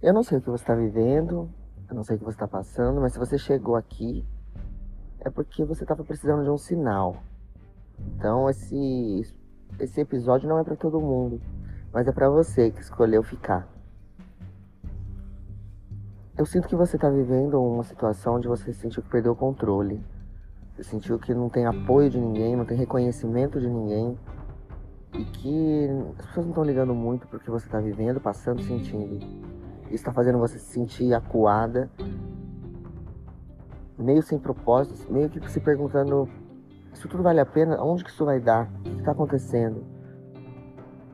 Eu não sei o que você está vivendo, eu não sei o que você está passando, mas se você chegou aqui, é porque você estava precisando de um sinal. Então esse esse episódio não é para todo mundo, mas é para você que escolheu ficar. Eu sinto que você está vivendo uma situação onde você sentiu que perdeu o controle. Você sentiu que não tem apoio de ninguém, não tem reconhecimento de ninguém. E que as pessoas não estão ligando muito pro que você está vivendo, passando, sentindo. Isso está fazendo você se sentir acuada, meio sem propósito, meio que se perguntando isso tudo vale a pena? Onde que isso vai dar? O que está acontecendo?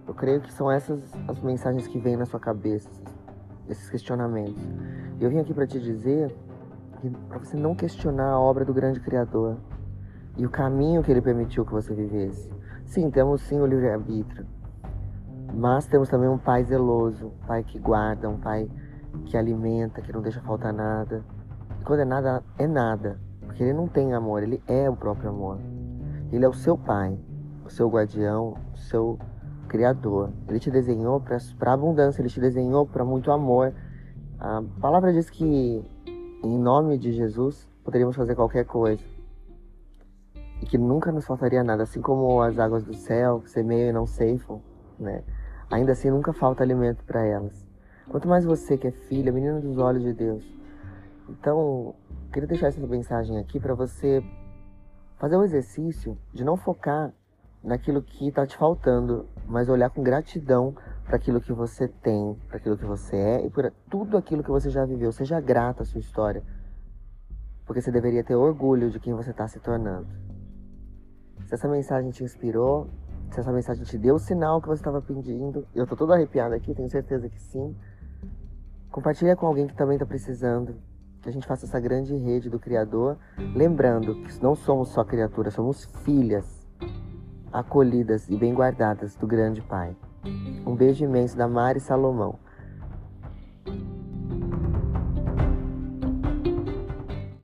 Eu creio que são essas as mensagens que vêm na sua cabeça, esses questionamentos. Eu vim aqui para te dizer para você não questionar a obra do grande Criador e o caminho que ele permitiu que você vivesse. Sim, temos sim o livre-arbítrio, mas temos também um pai zeloso, um pai que guarda, um pai que alimenta, que não deixa faltar nada. E quando é nada, é nada, porque ele não tem amor, ele é o próprio amor. Ele é o seu pai, o seu guardião, o seu criador. Ele te desenhou para abundância, ele te desenhou para muito amor. A palavra diz que em nome de Jesus poderíamos fazer qualquer coisa e que nunca nos faltaria nada, assim como as águas do céu semeiam e não ceifam, né? Ainda assim nunca falta alimento para elas. Quanto mais você que é filha, menina dos olhos de Deus. Então, queria deixar essa mensagem aqui para você fazer o exercício de não focar naquilo que está te faltando, mas olhar com gratidão para aquilo que você tem, para aquilo que você é e por tudo aquilo que você já viveu. Seja grata à sua história, porque você deveria ter orgulho de quem você está se tornando. Se essa mensagem te inspirou, se essa mensagem te deu o sinal que você estava pedindo, eu tô todo arrepiado aqui, tenho certeza que sim. Compartilha com alguém que também está precisando. Que a gente faça essa grande rede do Criador, lembrando que não somos só criaturas, somos filhas acolhidas e bem guardadas do grande Pai. Um beijo imenso da Mari Salomão.